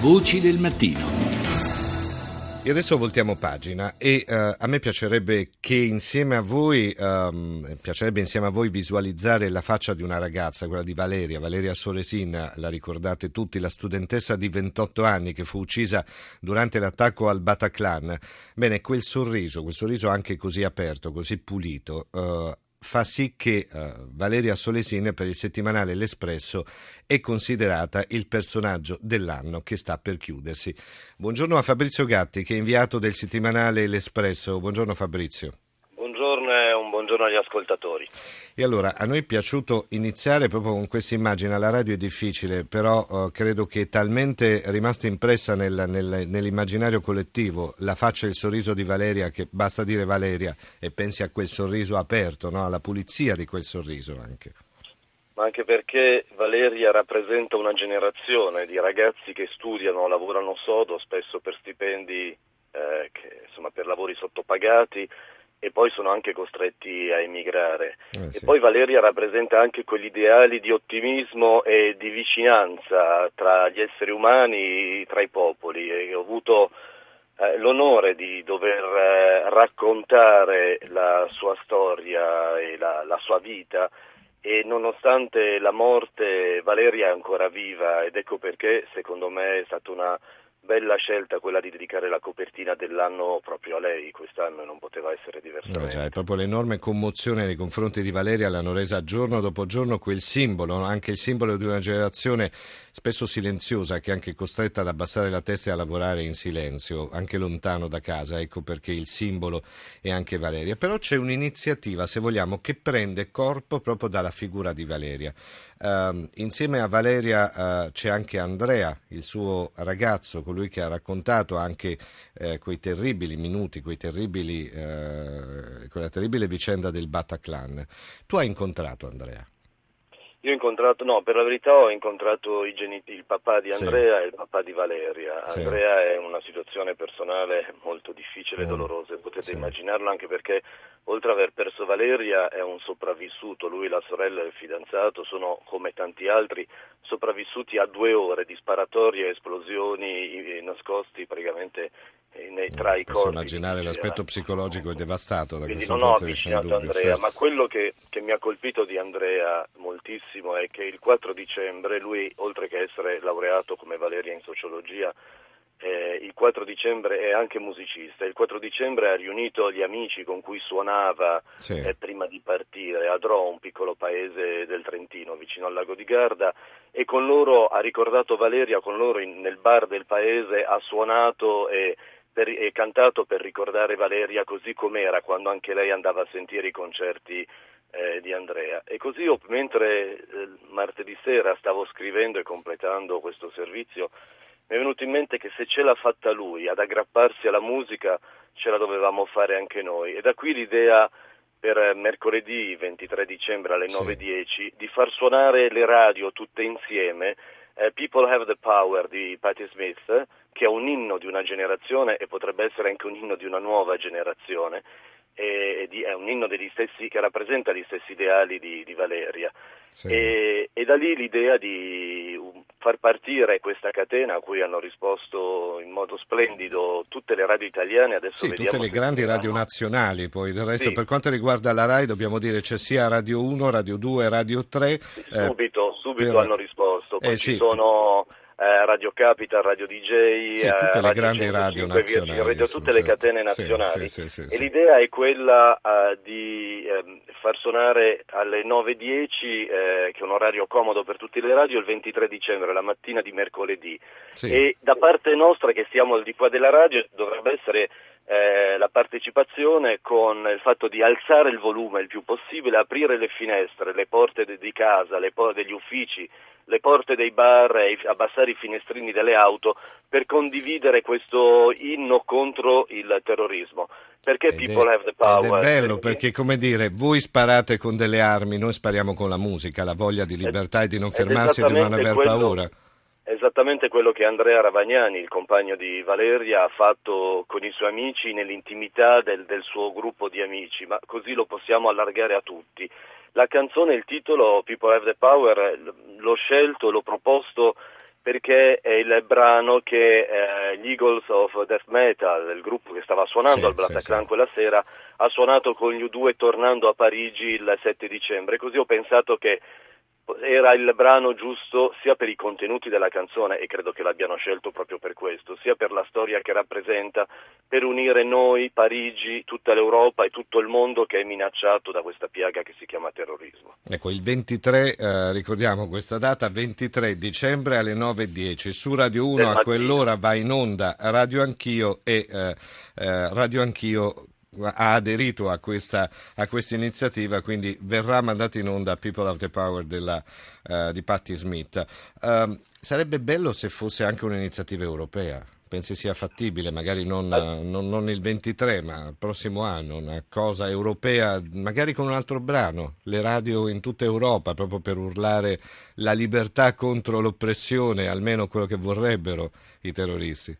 Voci del mattino. E adesso voltiamo pagina e uh, a me piacerebbe che insieme a voi um, piacerebbe insieme a voi visualizzare la faccia di una ragazza, quella di Valeria, Valeria Solesin, la ricordate tutti, la studentessa di 28 anni che fu uccisa durante l'attacco al Bataclan. Bene, quel sorriso, quel sorriso anche così aperto, così pulito, uh, fa sì che uh, Valeria Solesin per il settimanale L'Espresso è considerata il personaggio dell'anno che sta per chiudersi. Buongiorno a Fabrizio Gatti che è inviato del settimanale L'Espresso. Buongiorno Fabrizio buongiorno agli ascoltatori. E allora, a noi è piaciuto iniziare proprio con questa immagine, la radio è difficile, però uh, credo che è talmente rimasta impressa nel, nel, nell'immaginario collettivo la faccia e il sorriso di Valeria che basta dire Valeria e pensi a quel sorriso aperto, no? alla pulizia di quel sorriso anche. Ma anche perché Valeria rappresenta una generazione di ragazzi che studiano, lavorano sodo, spesso per stipendi, eh, che, insomma, per lavori sottopagati e poi sono anche costretti a emigrare. Eh, sì. E poi Valeria rappresenta anche quegli ideali di ottimismo e di vicinanza tra gli esseri umani, tra i popoli. E ho avuto eh, l'onore di dover eh, raccontare la sua storia e la, la sua vita e nonostante la morte Valeria è ancora viva ed ecco perché secondo me è stata una bella scelta quella di dedicare la copertina dell'anno proprio a lei, quest'anno non poteva essere diversamente. No, già, proprio l'enorme commozione nei confronti di Valeria l'hanno resa giorno dopo giorno quel simbolo, anche il simbolo di una generazione spesso silenziosa che è anche costretta ad abbassare la testa e a lavorare in silenzio, anche lontano da casa, ecco perché il simbolo è anche Valeria. Però c'è un'iniziativa, se vogliamo, che prende corpo proprio dalla figura di Valeria. Uh, insieme a Valeria uh, c'è anche Andrea, il suo ragazzo, colui che ha raccontato anche uh, quei terribili minuti, quei terribili, eh, quella terribile vicenda del Bataclan. Tu hai incontrato Andrea? Io ho incontrato, no, per la verità ho incontrato geniti- il papà di Andrea sì. e il papà di Valeria. Sì. Andrea è una situazione personale molto difficile e mm. dolorosa, potete sì. immaginarlo anche perché oltre ad aver perso Valeria è un sopravvissuto, lui, la sorella e il fidanzato sono come tanti altri sopravvissuti a due ore di sparatorie esplosioni nascosti praticamente nei, tra i Posso immaginare l'aspetto psicologico è devastato da Quindi questo non ho avvicinato Andrea, certo. ma quello che, che, mi ha colpito di Andrea moltissimo è che il 4 dicembre lui, oltre che essere laureato come Valeria in sociologia, eh, il 4 dicembre è anche musicista. Il 4 dicembre ha riunito gli amici con cui suonava sì. eh, prima di partire a Dro, un piccolo paese del Trentino vicino al lago di Garda, e con loro ha ricordato Valeria, con loro in, nel bar del paese ha suonato e per, e cantato per ricordare Valeria così com'era quando anche lei andava a sentire i concerti eh, di Andrea. E così io, mentre eh, martedì sera stavo scrivendo e completando questo servizio, mi è venuto in mente che se ce l'ha fatta lui ad aggrapparsi alla musica, ce la dovevamo fare anche noi. E da qui l'idea per mercoledì 23 dicembre alle 9.10 sì. di far suonare le radio tutte insieme eh, People Have the Power di Patti Smith, che è un inno di una generazione e potrebbe essere anche un inno di una nuova generazione, e, e è un inno stessi, che rappresenta gli stessi ideali di, di Valeria. Sì. E, e, da lì l'idea di far partire questa catena a cui hanno risposto in modo splendido tutte le radio italiane. Adesso sì, tutte le grandi radio nazionali, poi del resto sì. per quanto riguarda la RAI dobbiamo dire c'è sia Radio 1, Radio 2, Radio 3. Subito, eh, subito per... hanno risposto, poi eh, ci sono eh, Radio Capital, Radio DJ, sì, tutte le grandi radio nazionali, radio, tutte le catene nazionali. Sì, sì, e l'idea è quella uh, di eh, far suonare alle 9.10, eh, che è un orario comodo per tutte le radio, il 23 dicembre, la mattina di mercoledì. E da parte nostra, che stiamo al di qua della radio, dovrebbe essere eh, la partecipazione con il fatto di alzare il volume il più possibile, aprire le finestre, le porte de- di casa, le porte degli uffici, le porte dei bar e abbassare i finestrini delle auto per condividere questo inno contro il terrorismo. Perché ed people è, have the power. Ed è bello perché, come dire, voi sparate con delle armi, noi spariamo con la musica, la voglia di libertà ed, e di non fermarsi e di non aver quello, paura esattamente quello che Andrea Ravagnani, il compagno di Valeria, ha fatto con i suoi amici nell'intimità del, del, suo gruppo di amici, ma così lo possiamo allargare a tutti. La canzone, il titolo People Have the Power, l'ho scelto, l'ho proposto perché è il brano che eh, gli Eagles of Death Metal, il gruppo che stava suonando sì, al Bataclan sì, quella sera, ha suonato con gli U2 tornando a Parigi il 7 dicembre. Così ho pensato che era il brano giusto sia per i contenuti della canzone e credo che l'abbiano scelto proprio per questo, sia per la storia che rappresenta, per unire noi, Parigi, tutta l'Europa e tutto il mondo che è minacciato da questa piaga che si chiama terrorismo. Ecco, il 23, eh, ricordiamo questa data, 23 dicembre alle 9.10, su Radio 1 a quell'ora va in onda Radio Anch'io e eh, eh, Radio Anch'io ha aderito a questa, a questa, iniziativa, quindi verrà mandata in onda People of the Power della, uh, di Patti Smith. Uh, sarebbe bello se fosse anche un'iniziativa europea. Pensi sia fattibile, magari non, non, non, il 23, ma il prossimo anno, una cosa europea, magari con un altro brano, le radio in tutta Europa, proprio per urlare la libertà contro l'oppressione, almeno quello che vorrebbero i terroristi.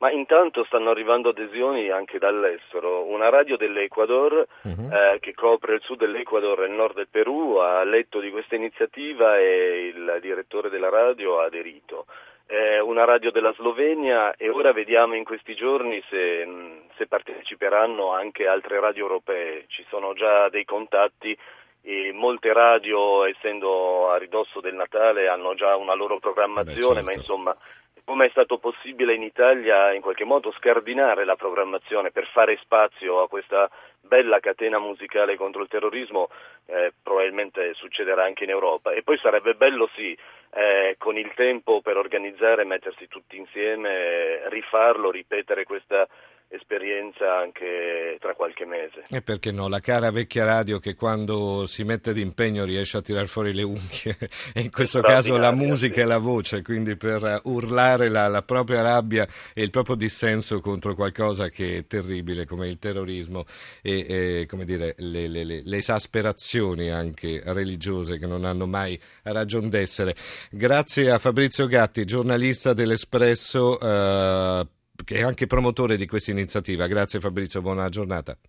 Ma intanto stanno arrivando adesioni anche dall'estero. Una radio dell'Ecuador uh-huh. eh, che copre il sud dell'Ecuador e il nord del Perù ha letto di questa iniziativa e il direttore della radio ha aderito. Eh, una radio della Slovenia e ora vediamo in questi giorni se, se parteciperanno anche altre radio europee. Ci sono già dei contatti e molte radio, essendo a ridosso del Natale, hanno già una loro programmazione, Beh, certo. ma insomma come è stato possibile in Italia in qualche modo scardinare la programmazione per fare spazio a questa bella catena musicale contro il terrorismo, eh, probabilmente succederà anche in Europa. E poi sarebbe bello sì, eh, con il tempo per organizzare, mettersi tutti insieme, rifarlo, ripetere questa esperienza anche tra qualche mese. E perché no? La cara vecchia radio che quando si mette d'impegno riesce a tirar fuori le unghie e in questo caso la musica sì. e la voce, quindi per urlare la, la, propria rabbia e il proprio dissenso contro qualcosa che è terribile come il terrorismo e, e come dire, le, le, le, le esasperazioni anche religiose che non hanno mai ragion d'essere. Grazie a Fabrizio Gatti, giornalista dell'Espresso. Uh, che è anche promotore di questa iniziativa. Grazie Fabrizio, buona giornata.